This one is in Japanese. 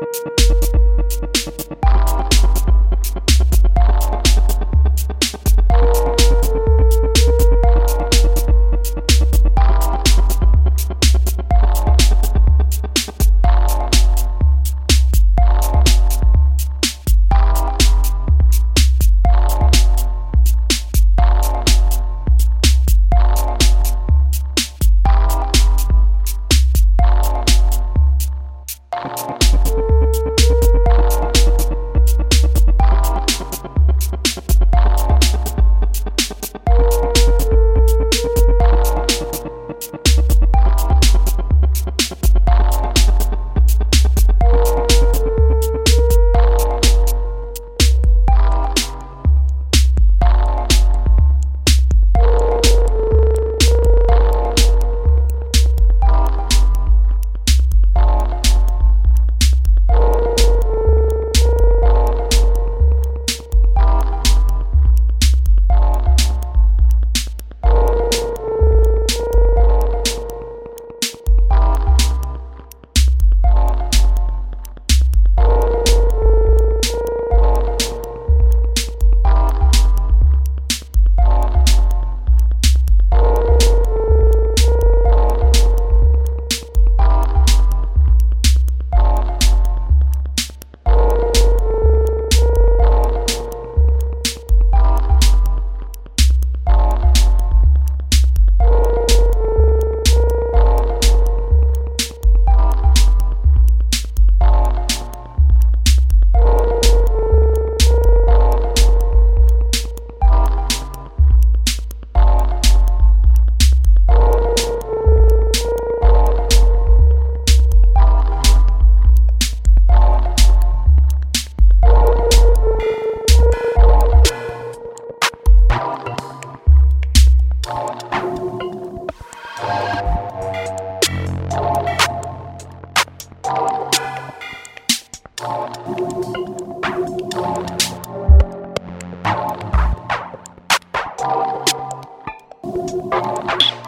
Thank you. Música